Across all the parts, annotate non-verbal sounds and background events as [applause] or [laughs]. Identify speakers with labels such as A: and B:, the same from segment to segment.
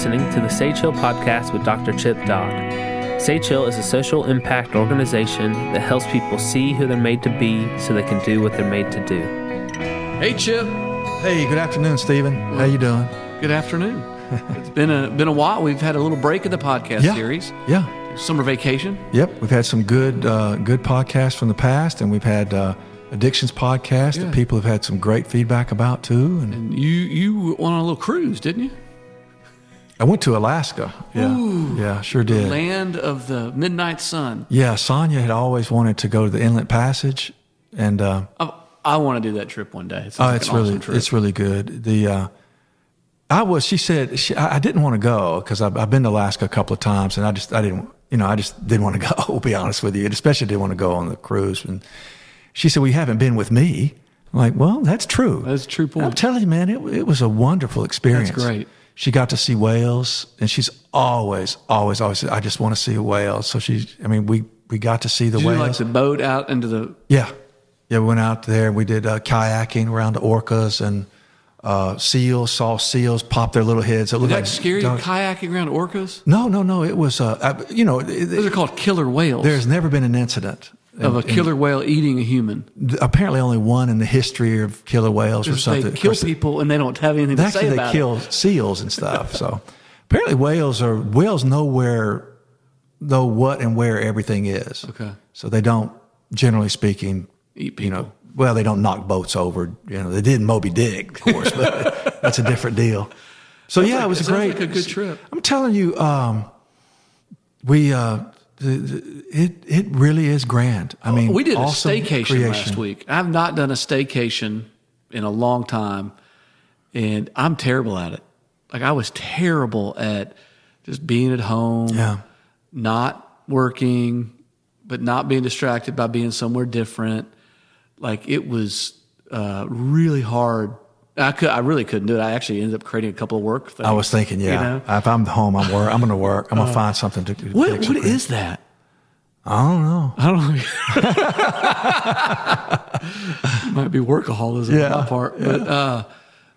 A: listening to the Sage Hill podcast with Dr. Chip Dodd. Sage Hill is a social impact organization that helps people see who they're made to be so they can do what they're made to do.
B: Hey, Chip.
C: Hey, good afternoon, Stephen. How you doing?
B: Good afternoon. [laughs] it's been a been a while. We've had a little break in the podcast
C: Yeah.
B: series.
C: Yeah.
B: Summer vacation.
C: Yep. We've had some good uh, good podcasts from the past, and we've had uh, addictions podcast
B: Yeah.
C: that people have had some great feedback about too. And
B: And you you went on a little cruise, didn't you?
C: I went to Alaska. Yeah. Yeah, sure did.
B: The land of the midnight sun.
C: Yeah, Sonia had always wanted to go to the Inside Passage, and uh,
B: I, I want to do that trip one day. It
C: oh,
B: like
C: it's really
B: awesome
C: it's really good. The uh, I was she said she, I I didn't want to go because I've, I've been to Alaska a couple of times, and I just I didn't you know I just didn't want to [laughs] go. To be honest with you, and especially didn't want to go on the cruise. And she said, "Well, you haven't been with me." I'm like, well, that's true.
B: That's a true point.
C: I'm telling you, man, it, it was a wonderful experience.
B: That's great.
C: She got to see whales, and she's always, always, always. I just want to see a whale. So she, I mean, we we got to see the
B: Did you
C: whales.
B: like the boat out into the
C: Yeah, yeah. We went out there. And we did uh, kayaking around the orcas and uh, seals. Saw seals pop their little heads. It looked
B: Is
C: like
B: that scary
C: dogs.
B: kayaking around orcas?
C: No, no, no. It was. Uh, I, you know, it-
B: Those are called killer whales.
C: there's never been an incident
B: of a killer whale eating a human.
C: apparently, only one in the history of killer whales or
B: They
C: something.
B: kill people and they don't have anything to
C: Actually,
B: say
C: they kill
B: it.
C: seals and stuff. So [laughs] apparently, whales are whales know where, know what and where everything is.
B: Okay.
C: So they don't, generally speaking,
B: Eat
C: you know. Well, they don't knock boats over. You know, they did Moby Dick, of course, but [laughs] that's a different deal. So yeah,
B: like-
C: it was a great,
B: like a good trip.
C: I'm telling you, um, we uh, it it really is grand. I mean,
B: Oh, we did a staycation
C: creation.
B: last week. I've not done a staycation in a long time, and I'm terrible at it. Like I was terrible at just being at home,
C: Yeah.
B: not working, but not being distracted by being somewhere different. Like it was uh, really hard. I could, I really couldn't do it. I actually ended up creating a couple of work things.
C: I was thinking, yeah,
B: You know? Uh,
C: if I'm home, I'm work. I'm going to work. I'm going to find something to do.
B: What what is that?
C: I don't know.
B: I don't know. [laughs] Might be workaholism
C: Yeah,
B: on my part. But uh,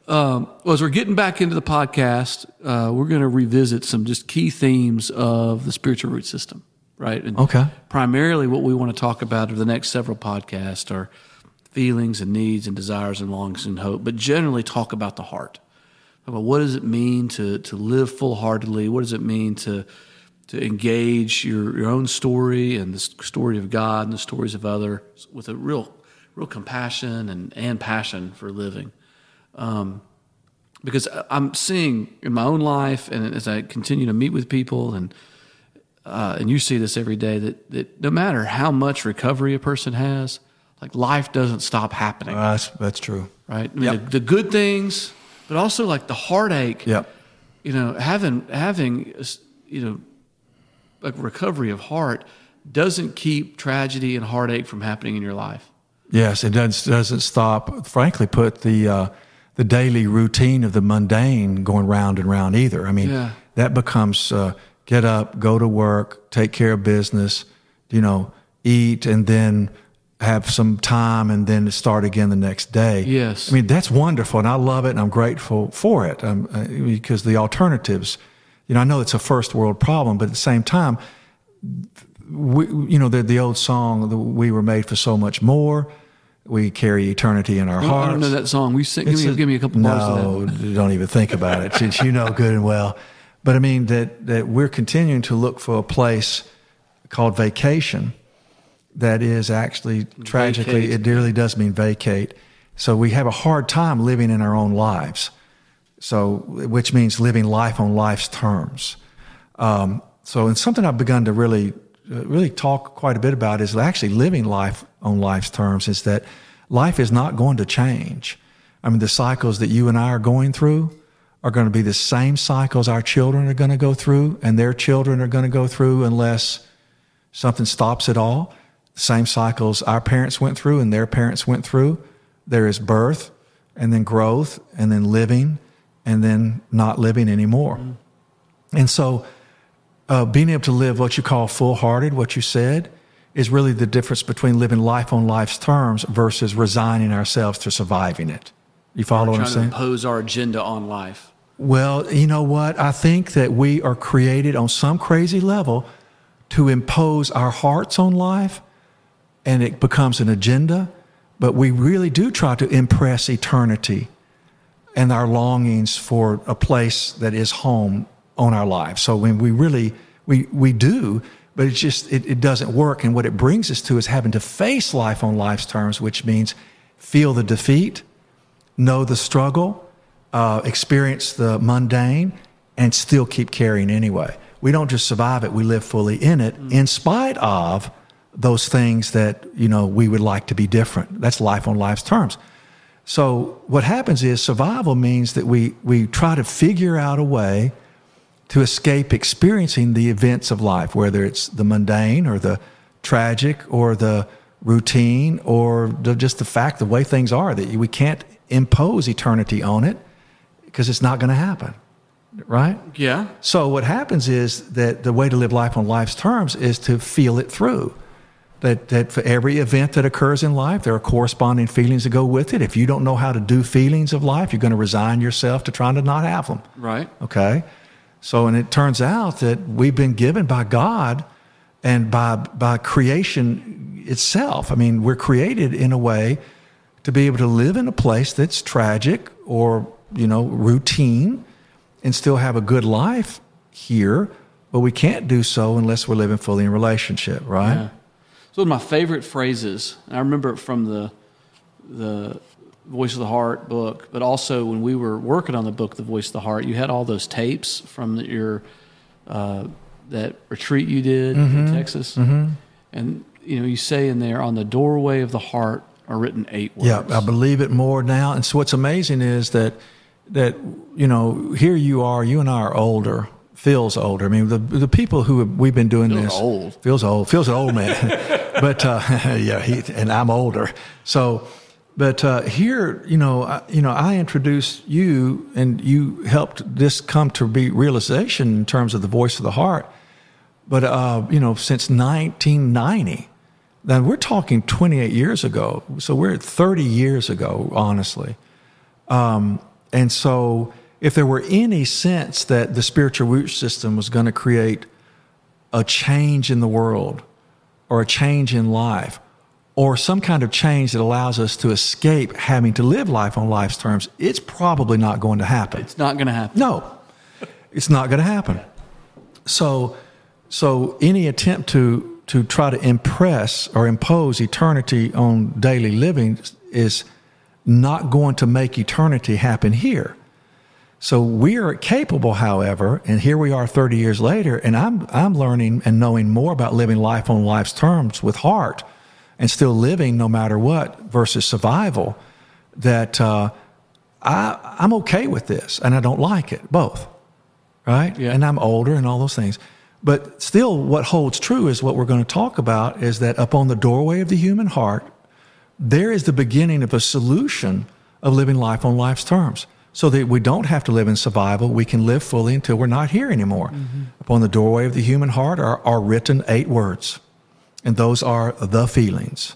B: um, well, as we're getting back into the podcast, uh, we're going to revisit some just key themes of the spiritual root system, right? And
C: Okay.
B: Primarily, what we want to talk about over the next several podcasts are feelings and needs and desires and longings and hope, but generally talk about the heart. About what does it mean to to live full heartedly? What does it mean to to engage your, your own story and the story of God and the stories of others with a real real compassion and, and passion for living. Um, because I'm seeing in my own life and as I continue to meet with people and uh, and you see this every day that, that no matter how much recovery a person has, like life doesn't stop happening,
C: Uh, that's that's true.
B: right? I mean,
C: Yep.
B: the, the good things, but also like the heartache.
C: Yep.
B: You know, having having you know, like recovery of heart doesn't keep tragedy and heartache from happening in your life.
C: Yes, it doesn't doesn't stop. Frankly, put the uh, the daily routine of the mundane going round and round either. I mean,
B: Yeah.
C: that becomes uh, get up, go to work, take care of business, you know, eat, and then have some time, and then start again the next day.
B: Yes.
C: I mean that's wonderful, and I love it, and I'm grateful for it um, uh, because the alternatives. You know, I know it's a first world problem, but at the same time, we, you know, the, the old song, the, "We were made for so much more." We carry eternity in our
B: I
C: hearts.
B: don't know that song. We sing, give, me, give me a couple bars of that.
C: no, don't even think about it, since you know good and well. But I mean that that we're continuing to look for a place called vacation that is actually tragically
B: Vacate.
C: it really does mean vacate. So we have a hard time living in our own lives. So which means living life on life's terms. Um, so it's something I've begun to really uh, really talk quite a bit about is actually living life on life's terms is that life is not going to change. I mean the cycles that you and I are going through are going to be the same cycles our children are going to go through and their children are going to go through unless something stops it all. The same cycles our parents went through and their parents went through. There is birth and then growth and then living and then not living anymore. And so, uh, being able to live what you call full hearted, what you said, is really the difference between living life on life's terms versus resigning ourselves to surviving it. You follow what I'm
B: Trying to
C: saying?
B: impose our agenda on life.
C: Well, you know what? I think that we are created on some crazy level to impose our hearts on life and it becomes an agenda, but we really do try to impress eternity and our longings for a place that is home on our lives. So when we really we we do, but it's just it, it doesn't work. And what it brings us to is having to face life on life's terms, which means feel the defeat, know the struggle, uh, experience the mundane, and still keep carrying anyway. We don't just survive it; we live fully in it, mm. in spite of those things that you know we would like to be different. That's life on life's terms. So what happens is survival means that we we try to figure out a way to escape experiencing the events of life, whether it's the mundane or the tragic or the routine or the, just the fact the way things are that we can't impose eternity on it because it's not going to happen right
B: yeah
C: so what happens is that the way to live life on life's terms is to feel it through that, that for every event that occurs in life, there are corresponding feelings that go with it. If you don't know how to do feelings of life, you're going to resign yourself to trying to not have them.
B: Right.
C: Okay. So, and it turns out that we've been given by God and by, by creation itself. I mean, we're created in a way to be able to live in a place that's tragic or, you know, routine and still have a good life here, but we can't do so unless we're living fully in relationship, right?
B: Yeah. It's one of my favorite phrases. And I remember it from the the Voice of the Heart book, but also when we were working on the book, The Voice of the Heart, you had all those tapes from the, your uh, that retreat you did mm-hmm. in Texas,
C: mm-hmm.
B: and you know you say in there on the doorway of the heart are written eight words.
C: Yeah, I believe it more now. And so what's amazing is that that you know here you are, you and I are older, feels older. I mean, the the people who have, we've been doing
B: feels
C: this
B: old.
C: feels old, feels an old man. [laughs] but uh, [laughs] yeah, he, and I'm older. So, but uh, here, you know, I, you know, I introduced you, and you helped this come to be realization in terms of the voice of the heart. But uh, you know, since 1990, then we're talking 28 years ago. So we're 30 years ago, honestly. Um, and so if there were any sense that the spiritual root system was going to create a change in the world or a change in life or some kind of change that allows us to escape having to live life on life's terms, it's probably not going to happen.
B: It's not going to happen.
C: No, it's not going to happen. So, so any attempt to to try to impress or impose eternity on daily living is not going to make eternity happen here. So we are capable, however, and here we are 30 years later, and I'm, I'm learning and knowing more about living life on life's terms with heart and still living no matter what versus survival that uh, I, I'm okay with this and I don't like it, both. Right?
B: Yeah.
C: And I'm older and all those things. But still, what holds true is what we're going to talk about is that upon the doorway of the human heart, there is the beginning of a solution of living life on life's terms so that we don't have to live in survival. We can live fully until we're not here anymore. Mm-hmm. Upon the doorway of the human heart are, are written eight words, and those are the feelings.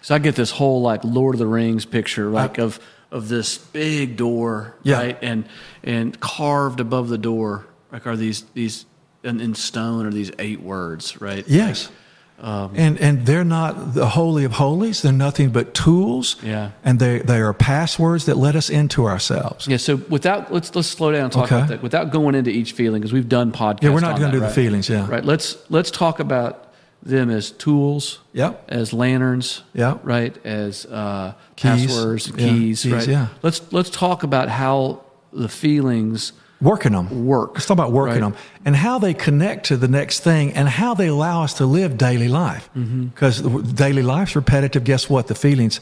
B: So I get this whole like Lord of the Rings picture, like I, of of this big door,
C: yeah.
B: right, and and carved above the door, like are these these in, in stone are these eight words, right?
C: Yes.
B: Like,
C: um, and and they're not the holy of holies. They're nothing but tools.
B: Yeah.
C: And they they are passwords that let us into ourselves.
B: Yeah. So without let's let's slow down and talk
C: okay.
B: about that without going into each feeling because we've done podcasts.
C: Yeah, we're not
B: going
C: to do
B: right?
C: the feelings. Yeah.
B: Right. Let's let's talk about them as tools.
C: Yep.
B: As lanterns.
C: Yep.
B: Right. As uh,
C: keys.
B: passwords,
C: yeah.
B: keys.
C: keys.
B: Right.
C: Yeah.
B: Let's let's talk about how the feelings
C: working them
B: work.
C: Let's talk about working
B: right.
C: them and how they connect to the next thing and how they allow us to live daily life. Because
B: mm-hmm.
C: daily life's repetitive. Guess what? The feelings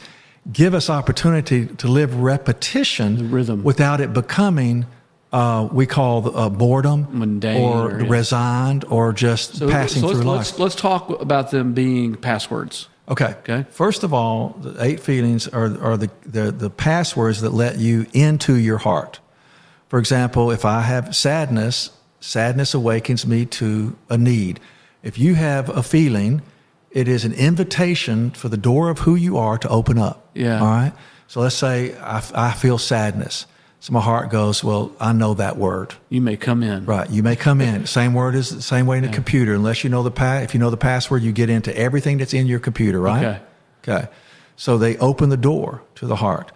C: give us opportunity to live repetition
B: the rhythm
C: without it becoming. Uh, we call uh, boredom,
B: mundane,
C: or,
B: or yeah.
C: resigned, or just
B: so,
C: passing
B: so
C: through
B: let's,
C: life.
B: Let's, let's talk about them being passwords.
C: Okay.
B: Okay.
C: First of all, the eight feelings are, are the, the, the passwords that let you into your heart. For example, if I have sadness, sadness awakens me to a need. If you have a feeling, it is an invitation for the door of who you are to open up.
B: Yeah.
C: All right. So let's say I, I feel sadness. So my heart goes, well, I know that word.
B: You may come in.
C: Right. You may come in. [laughs] Same word is the same way in a computer. Unless you know the pa- if you know the password, you get into everything that's in your computer, right?
B: Okay.
C: Okay. So they open the door to the heart.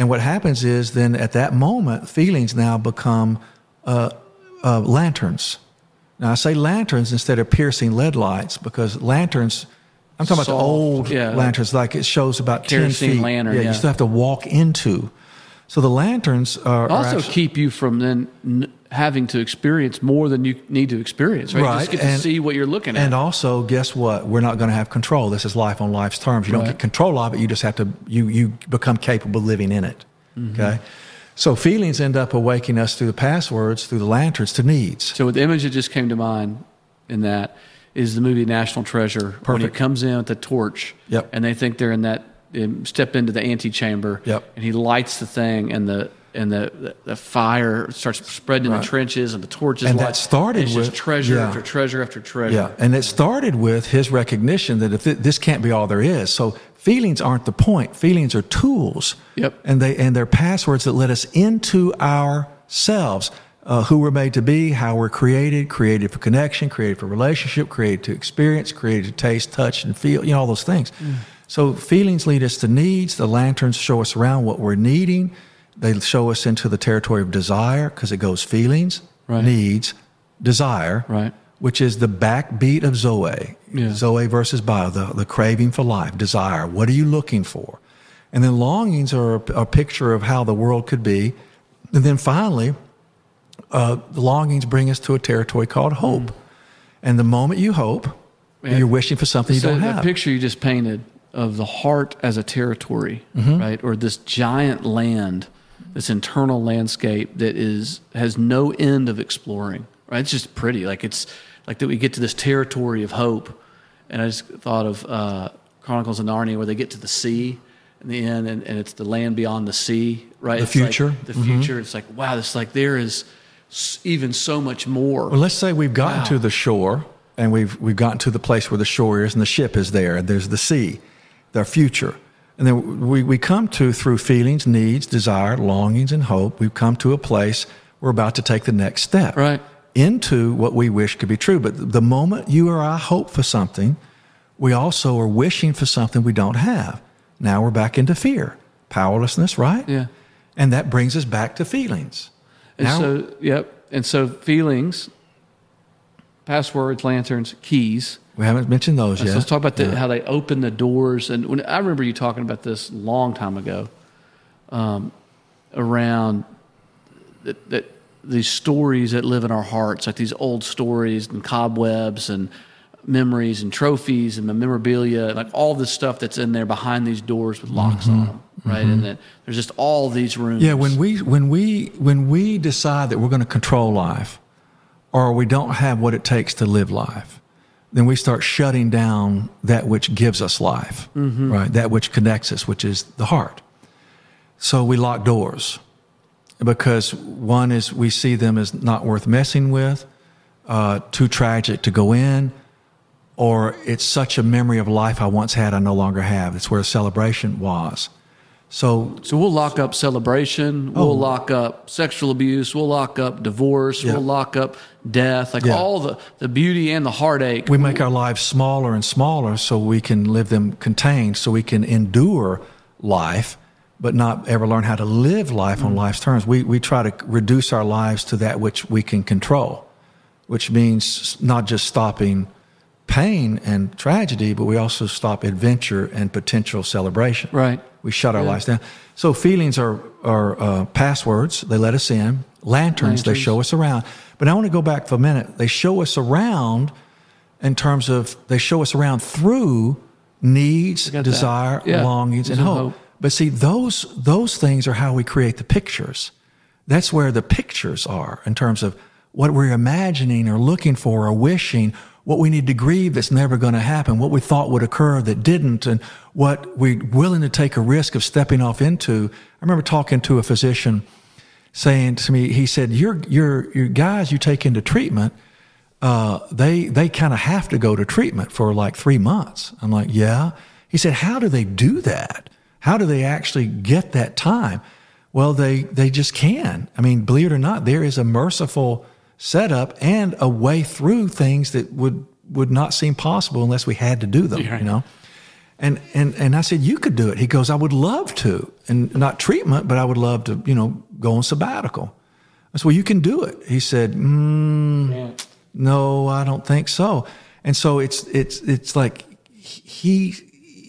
C: And what happens is then at that moment, feelings now become uh, uh, lanterns. Now I say lanterns instead of piercing lead lights because lanterns, I'm talking
B: Soft,
C: about the old
B: yeah.
C: lanterns, like it shows about 10
B: Kerosene
C: feet.
B: lantern,
C: yeah,
B: yeah.
C: you still have to walk into. So the lanterns are, are
B: Also,
C: actually-
B: keep you from then having to experience more than you need to experience, right? You just get to see what you're looking at.
C: And also, guess what? We're not going to have control. This is life on life's terms. You don't get control of it. You just have to. You you become capable of living in it.
B: Mm-hmm.
C: Okay. So feelings end up awaking us through the passwords, through the lanterns, to needs.
B: So the image that just came to mind in that is the movie National Treasure when he
C: Perfect.
B: comes in with the torch,
C: Yep.
B: and they think they're in that step into the antechamber,
C: Yep.
B: and he lights the thing, and the and the, the, the fire starts spreading in the trenches, and the torches
C: And
B: light.
C: that started
B: just
C: with-
B: treasure
C: yeah.
B: after treasure after treasure.
C: Yeah, and it started with his recognition that if it, this can't be all there is, so feelings aren't the point. Feelings are tools.
B: Yep.
C: And they and they're passwords that let us into ourselves, uh, who we're made to be, how we're created, created for connection, created for relationship, created to experience, created to taste, touch, and feel. You know all those things. So feelings lead us to needs. The lanterns show us around what we're needing. They show us into the territory of desire because it goes feelings,
B: Right.
C: needs, desire
B: Right.
C: which is the backbeat of Zoe.
B: Yeah.
C: Zoe versus bio, the, the craving for life, desire. What are you looking for? And then longings are a, a picture of how the world could be. And then finally, uh, the longings bring us to a territory called hope. And the moment you hope, you're wishing for something you don't
B: that
C: have.
B: picture you just painted of the heart as a territory,
C: Mm-hmm.
B: right, or this giant land, this internal landscape that is has no end of exploring. Right, it's just pretty. Like it's like that we get to this territory of hope, and I just thought of uh, Chronicles of Narnia where they get to the sea in the end, and, and it's the land beyond the sea. Right,
C: The
B: It's like
C: future.
B: the future. It's like wow, it's like there is even so much more.
C: Well, let's say we've gotten
B: Wow.
C: to the shore and we've, we've gotten to the place where the shore is and the ship is there and there's the sea, their future. And then we, we come to, through feelings, needs, desire, longings, and hope, we've come to a place we're about to take the next step
B: Right.
C: into what we wish could be true. But the moment you or I hope for something, we also are wishing for something we don't have. Now we're back into fear, powerlessness, right?
B: Yeah.
C: And that brings us back to feelings.
B: And
C: Now-
B: so, yep. And so, feelings, passwords, lanterns, keys.
C: We haven't mentioned those
B: So
C: yet.
B: let's talk about the,
C: Yeah.
B: how they open the doors. And when I remember you talking about this a long time ago, um, around that, that these stories that live in our hearts, like these old stories and cobwebs and memories and trophies and memorabilia, like all this stuff that's in there behind these doors with locks on them, right? And that there's just all these rooms.
C: Mm-hmm. Yeah, when we when we when we decide that we're going to control life, or we don't have what it takes to live life, then we start shutting down that which gives us life, right? That which connects us, which is the heart. So we lock doors because one is we see them as not worth messing with, uh, too tragic to go in, or it's such a memory of life I once had I no longer have. It's where a celebration was. So
B: So we'll lock up celebration. We'll oh. lock up sexual abuse. We'll lock up divorce.
C: Oh. Yeah.
B: We'll lock up death. Like
C: Yeah.
B: all the, the beauty and the heartache.
C: we make our lives smaller and smaller so we can live them contained, so we can endure life, but not ever learn how to live life on mm. life's terms. We, we try to reduce our lives to that which we can control, which means not just stopping pain and tragedy, but we also stop adventure and potential celebration.
B: Right.
C: We shut our
B: Yeah.
C: lives down. So feelings are, are uh, passwords. They let us in. Lanterns, they show us around. But I want to go back for a minute. They show us around in terms of they show us around through needs, desire,
B: Yeah.
C: longings, and
B: And
C: hope.
B: hope.
C: But see, those those things are how we create the pictures. That's where the pictures are in terms of what we're imagining or looking for or wishing, what we need to grieve that's never going to happen, what we thought would occur that didn't, and what we're willing to take a risk of stepping off into. I remember talking to a physician saying to me, he said, "Your your your guys you take into treatment, uh, they they kind of have to go to treatment for like three months." I'm like, "Yeah." He said, "How do they do that? How do they actually get that time?" Well, they they just can. I mean, believe it or not, there is a merciful setup and a way through things that would would not seem possible unless we had to do them. You know. And, and and I said, you could do it. He goes, I would love to, and not treatment, but I would love to, you know, go on sabbatical. I said, well, you can do it. He said, mm, no, I don't think so. And so it's it's it's like he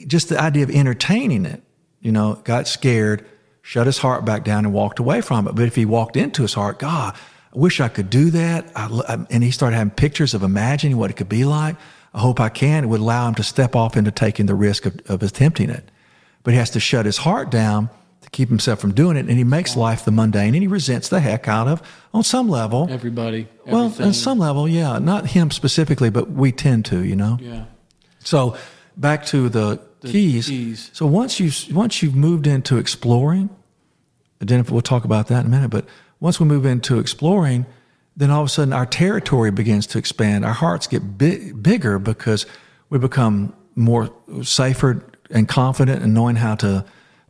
C: just the idea of entertaining it, you know, got scared, shut his heart back down, and walked away from it. But if he walked into his heart, God, I wish I could do that. I, and he started having pictures of imagining what it could be like. I hope I can. It would allow him to step off into taking the risk of, of attempting it. But he has to shut his heart down to keep himself from doing it. And he makes life the mundane and he resents the heck out of, on some level.
B: Everybody.
C: Well, on some level, yeah. Not him specifically, but we tend to, you know?
B: Yeah.
C: So back to the, keys.
B: keys.
C: So once you once you've moved into exploring, then we'll talk about that in a minute. But once we move into exploring, then all of a sudden our territory begins to expand. Our hearts get bi- bigger because we become more safer and confident in knowing how to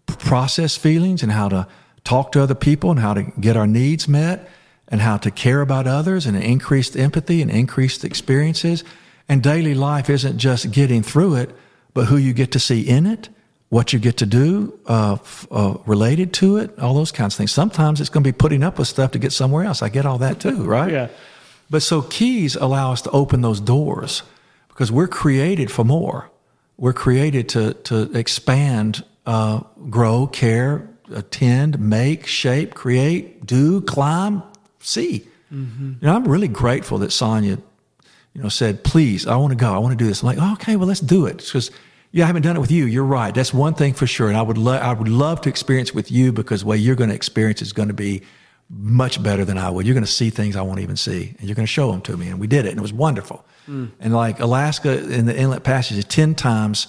C: process feelings and how to talk to other people and how to get our needs met and how to care about others and increased empathy and increased experiences. And daily life isn't just getting through it, but who you get to see in it, what you get to do uh, f- uh, related to it, all those kinds of things. Sometimes it's going to be putting up with stuff to get somewhere else. I get all that too, right?
B: Yeah.
C: But so keys allow us to open those doors because we're created for more. We're created to to expand, uh, grow, care, attend, make, shape, create, do, climb, see. You know, I'm really grateful that Sonia, you know, said, "Please, I want to go. I want to do this." I'm like, "Okay, well, let's do it." Because yeah, I haven't done it with you. You're right. That's one thing for sure, and I would lo- I would love to experience with you because the way you're going to experience is going to be much better than I would. You're going to see things I won't even see, and you're going to show them to me. And we did it, and it was wonderful. Mm. And like Alaska in the Inside Passage is ten times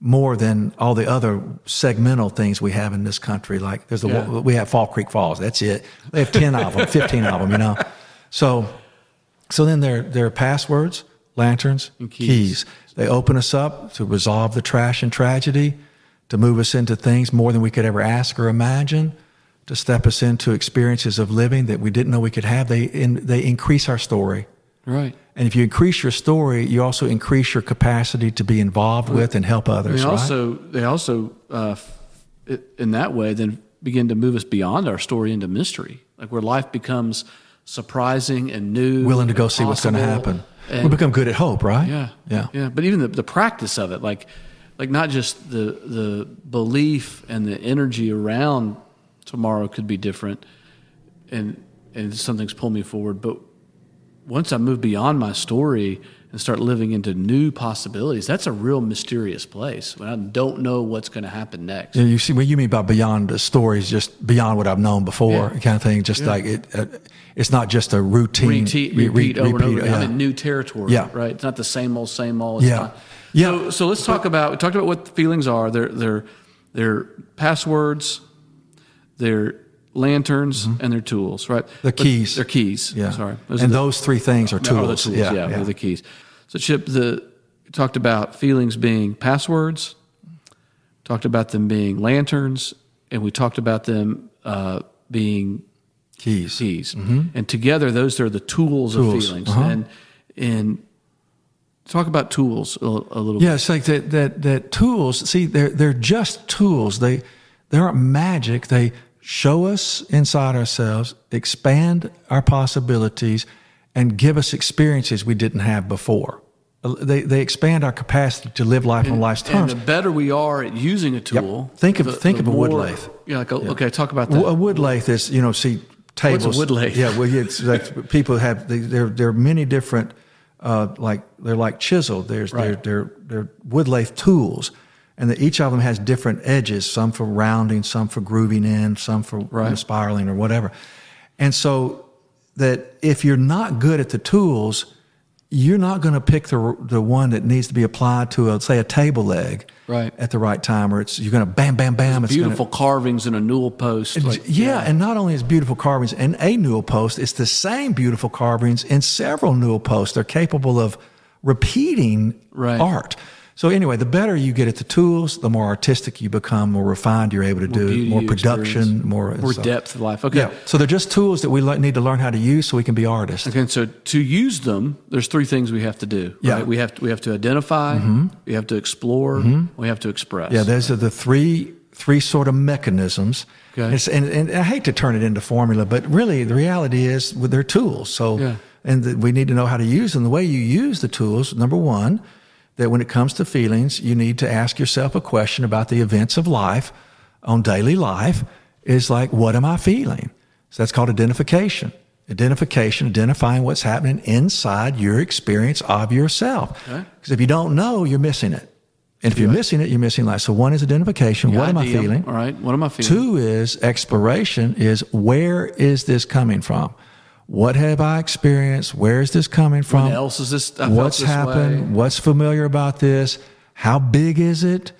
C: more than all the other segmental things we have in this country. Like there's the
B: Yeah.
C: we have Fall Creek Falls. That's it. They have ten of them, fifteen of them. You know, so so then there there are passwords, lanterns,
B: And
C: keys.
B: keys.
C: They open us up to resolve the trash and tragedy, to move us into things more than we could ever ask or imagine, to step us into experiences of living that we didn't know we could have. They in, they increase our story.
B: Right.
C: And if you increase your story, you also increase your capacity to be involved with and help others.
B: They
C: right?
B: also they also uh, in that way then begin to move us beyond our story into mystery, like where life becomes surprising and new,
C: willing to go see what's going to happen.
B: And-
C: we become good at hope, right?
B: Yeah,
C: Yeah.
B: yeah. But even the, the practice of it, like like not just the the belief and the energy around tomorrow could be different, and and something's pulled me forward. But once I move beyond my story and start living into new possibilities, that's a real mysterious place when I don't know what's going to happen next.
C: Yeah, You see what you mean by beyond the stories, just beyond what I've known before,
B: Yeah.
C: kind of thing. Just like it, uh, it's not just a routine.
B: repeat,
C: re-
B: repeat
C: re-
B: over and over.
C: yeah.
B: I'm in new territory.
C: Yeah.
B: Right. It's not the same old, same old. It's
C: Yeah.
B: not-
C: Yeah.
B: So, so let's talk about. We talked about what the feelings are. They're they're they're passwords, they're lanterns, and they're tools. Right.
C: The keys.
B: They're keys.
C: Yeah.
B: Sorry.
C: and
B: the-
C: those three things are
B: are the
C: tools.
B: tools.
C: Yeah,
B: Yeah.
C: yeah.
B: They're the keys. So Chip, the talked about feelings being passwords. Talked about them being lanterns, and we talked about them uh, being
C: keys.
B: keys. And together, those are the tools,
C: Tools.
B: of feelings.
C: Uh-huh.
B: And and talk about tools a, a little
C: Yeah, it's like that, that, that tools, see, they're, they're just tools. They, they aren't magic. They show us inside ourselves, expand our possibilities, and give us experiences we didn't have before. They, they expand our capacity to live life on life's terms.
B: And the better we are at using a tool,
C: Think of-
B: the-
C: think
B: the
C: of a wood lathe.
B: Yeah, like a, okay, talk about that.
C: A wood lathe is, you know, see tables.
B: What's a wood lathe?
C: Yeah, well, it's like people have. They, there, there are many different, uh, like they're like chisel. There's they're, they're they're wood lathe tools, and the, each of them has different edges. Some for rounding, some for grooving in, some for you know, spiraling or whatever. And so that if you're not good at the tools, you're not going to pick the the one that needs to be applied to a say a table leg
B: Right.
C: at the right time, or it's you're going to bam bam bam. it's gonna-
B: Beautiful carvings in a newel post. Like,
C: yeah, and not only is beautiful carvings in a newel post, it's the same beautiful carvings in several newel posts. They're capable of repeating
B: Right.
C: art. So anyway, the better you get at the tools, the more artistic you become, more refined you're able to do, more production,
B: experience,
C: more
B: more
C: so-
B: depth of life. Okay.
C: Yeah. So they're just tools that we le- need to learn how to use so we can be artists.
B: Okay, so to use them, there's three things we have to do.
C: Yeah.
B: We have to, we have to identify, mm-hmm. we have to explore, mm-hmm. we have to express.
C: Yeah, those are the three three sort of mechanisms.
B: Okay.
C: It's, and, and I hate to turn it into formula, but really the reality is well, they're tools. So
B: Yeah.
C: and the, we need to know how to use them. The way you use the tools, number one, that when it comes to feelings, you need to ask yourself a question about the events of life on daily life. Is like, what am I feeling? So that's called identification. Identification, identifying what's happening inside your experience of yourself.
B: Okay.
C: Because if you don't know, you're missing it. And if you're missing it, you're missing life. So one is identification.
B: The
C: what am I feeling?
B: All right. What am I feeling?
C: Two is exploration is where is this coming from? What have I experienced? Where is this coming from?
B: When else is this? I
C: What's
B: this
C: happened?
B: way?
C: What's familiar about this? How big is it?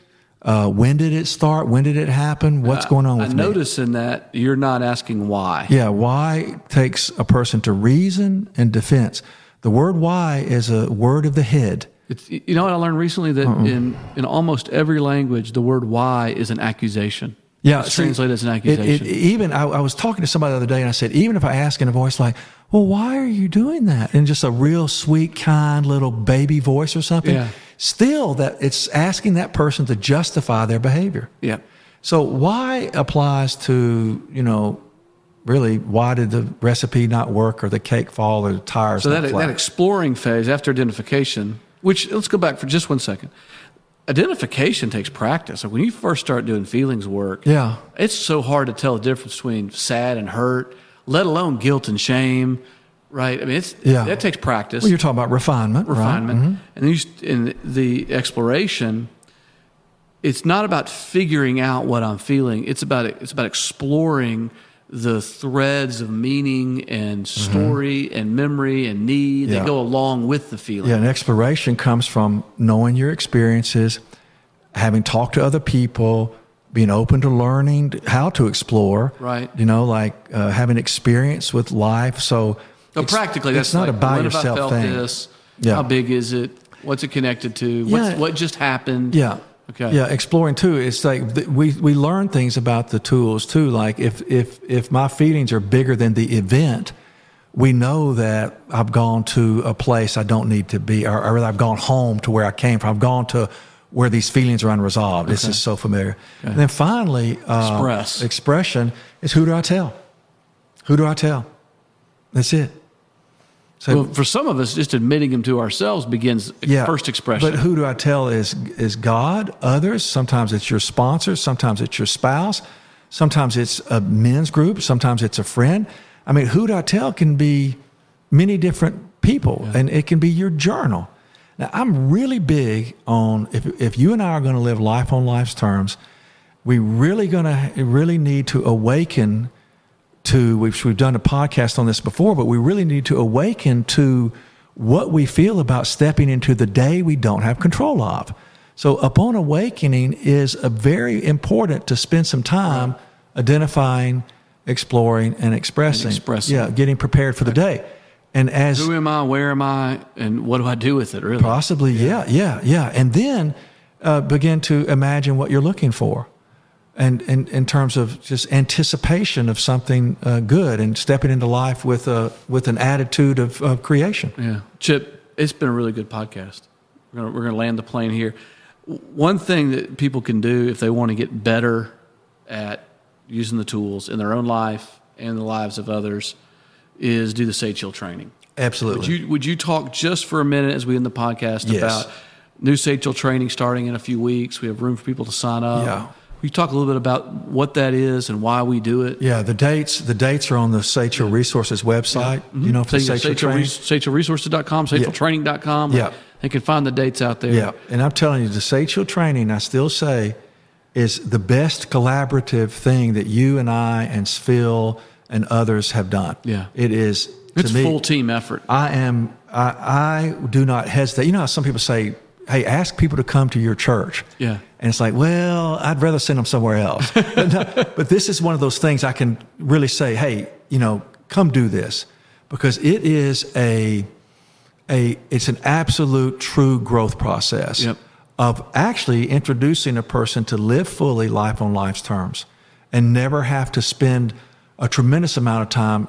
C: Uh, when did it start? When did it happen? What's going on with
B: I
C: me?
B: notice in that you're not asking why.
C: Yeah, why takes a person to reason and defense. The word why is a word of the head.
B: It's, you know what I learned recently that in in almost every language the word why is an accusation.
C: Yeah,
B: it's translated as an accusation.
C: It, even I, I was talking to somebody the other day, and I said, even if I ask in a voice like, "Well, why are you doing that?" in just a real sweet, kind little baby voice or something,
B: Yeah.
C: still that it's asking that person to justify their behavior.
B: yeah.
C: So why applies to you know, really, why did the recipe not work or the cake fall or the tires
B: So that that exploring phase after identification, which let's go back for just one second. Identification takes practice. Like when you first start doing feelings work,
C: Yeah.
B: it's so hard to tell the difference between sad and hurt, let alone guilt and shame. Right? I mean, it's
C: Yeah.
B: that takes practice.
C: well, you're talking about refinement, right?
B: refinement.
C: Mhm.
B: And then you, in the exploration, it's not about figuring out what I'm feeling. It's about it's about exploring the threads of meaning and story and memory and need
C: Mm-hmm. Yeah.
B: that go along with the feeling.
C: Yeah, and exploration comes from knowing your experiences, having talked to other people, being open to learning how to explore.
B: Right.
C: You know, like uh, having experience with life. So,
B: So
C: it's-
B: practically,
C: it's
B: that's
C: not
B: like,
C: a by
B: when have I
C: yourself
B: felt
C: thing.
B: this?
C: Yeah.
B: How big is it? What's it connected to? What's,
C: Yeah.
B: What just happened?
C: Yeah.
B: Okay.
C: Yeah, exploring too. It's like th- we we learn things about the tools too. Like if if if my feelings are bigger than the event, we know that I've gone to a place I don't need to be, or, or I've gone home to where I came from. I've gone to where these feelings are unresolved. This is so familiar. And then finally, uh,
B: Express.
C: expression is who do I tell? Who do I tell? That's it. So
B: Well, for some of us, just admitting them to ourselves begins first expression.
C: but who do I tell is is God, others. Sometimes it's your sponsor. Sometimes it's your spouse. Sometimes it's a men's group. Sometimes it's a friend. I mean, who do I tell can be many different people, and it can be your journal. Now, I'm really big on if if you and I are going to live life on life's terms, we really going to really need to awaken to which we've done a podcast on this before, but we really need to awaken to what we feel about stepping into the day we don't have control of. So upon awakening is a very important to spend some time identifying, exploring, and expressing.
B: expressing.
C: Yeah, getting prepared for the day. And as
B: who am I? Where am I? And what do I do with it? Really?
C: Possibly, yeah, yeah, yeah. And then uh, begin to imagine what you're looking for. And in, in terms of just anticipation of something uh, good and stepping into life with, a, with an attitude of, of creation.
B: Yeah. Chip, it's been a really good podcast. We're going we're gonna land the plane here. One thing that people can do if they want to get better at using the tools in their own life and the lives of others is do the Sage Hill training.
C: Absolutely.
B: Would you, would you talk just for a minute as we end the podcast
C: Yes.
B: about new Sage Hill training starting in a few weeks? We have room for people to sign up.
C: Yeah.
B: You talk a little bit about what that is and why we do it?
C: yeah, the dates the dates are on the Sage Hill Resources website. You know, for
B: Say,
C: Sage Hill training.
B: SageHillResources.com, SageHillTraining.com.
C: Yeah.
B: They can find the dates out there.
C: Yeah, and I'm telling you, the Sage Hill training, I still say, is the best collaborative thing that you and I and Phil and others have done.
B: Yeah.
C: it is.
B: It's
C: me,
B: full team effort.
C: I am. I, I do not hesitate. You know how some people say, "Hey, ask people to come to your church."
B: Yeah.
C: and it's like, well, I'd rather send them somewhere else. [laughs] but, no, but this is one of those things I can really say, "Hey, you know, come do this," because it is a a it's an absolute true growth process.
B: Yep.
C: of actually introducing a person to live fully life on life's terms and never have to spend a tremendous amount of time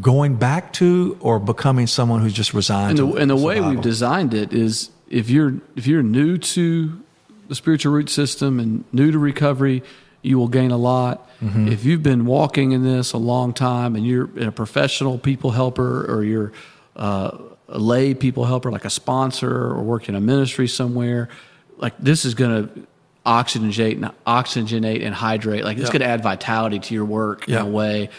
C: going back to or becoming someone who's just resigned.
B: And the, and the way we've designed it is if you're if you're new to the spiritual root system and new to recovery, you will gain a lot.
C: Mm-hmm.
B: If you've been walking in this a long time and you're a professional people helper or you're uh, a lay people helper, like a sponsor or working in a ministry somewhere, like this is going to oxygenate and oxygenate and hydrate. Like it's
C: Yeah.
B: going to add vitality to your work
C: Yeah.
B: in a way.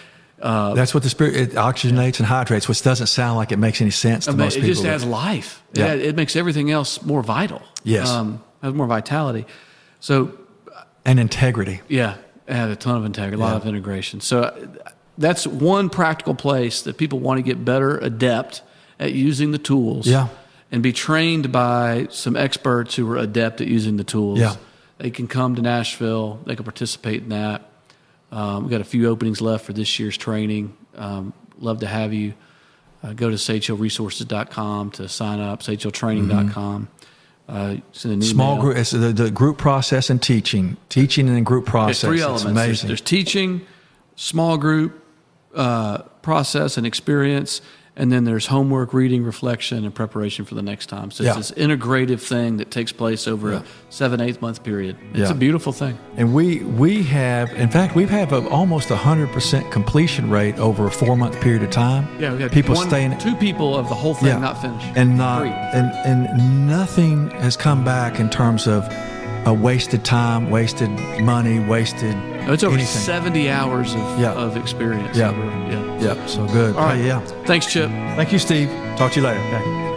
C: That's what the spirit it oxygenates and hydrates, which doesn't sound like it makes any sense to
B: I mean,
C: most
B: it
C: people.
B: just adds life. It
C: Yeah.
B: add- It, makes everything else more vital.
C: Yes.
B: Um, has more vitality. So,
C: and integrity.
B: yeah, it had a ton of integrity, a lot
C: Yeah.
B: of integration. So, uh, that's one practical place that people want to get better, adept at using the tools.
C: Yeah.
B: And be trained by some experts who are adept at using the tools.
C: Yeah.
B: They can come to Nashville, they can participate in that. Um, we've got a few openings left for this year's training. Um, love to have you. Uh, go to sagehillresources.com to sign up, sagehilltraining.com. Uh, send an
C: Small group, it's the, the group process and teaching, teaching and then group
B: There's
C: process.
B: three
C: It's
B: elements. There's, there's teaching, small group uh, process and experience, and then there's homework, reading, reflection, and preparation for the next time. So
C: Yeah.
B: it's this integrative thing that takes place over a seven, eight month period. It's
C: Yeah.
B: a beautiful thing.
C: And we we have, in fact, we have a, almost a hundred percent completion rate over a four month period of time.
B: Yeah, we had
C: people
B: one,
C: staying.
B: two people of the whole thing
C: yeah,
B: not finished,
C: and not
B: Three.
C: and and nothing has come back in terms of a wasted time, wasted money, wasted.
B: No, it's over
C: anything.
B: 70 hours of,
C: Yeah.
B: of experience.
C: Yeah.
B: over- yeah.
C: Yeah, so good.
B: All right.
C: Yeah.
B: Thanks, Chip.
C: Thank you, Steve. Talk to you later. Okay.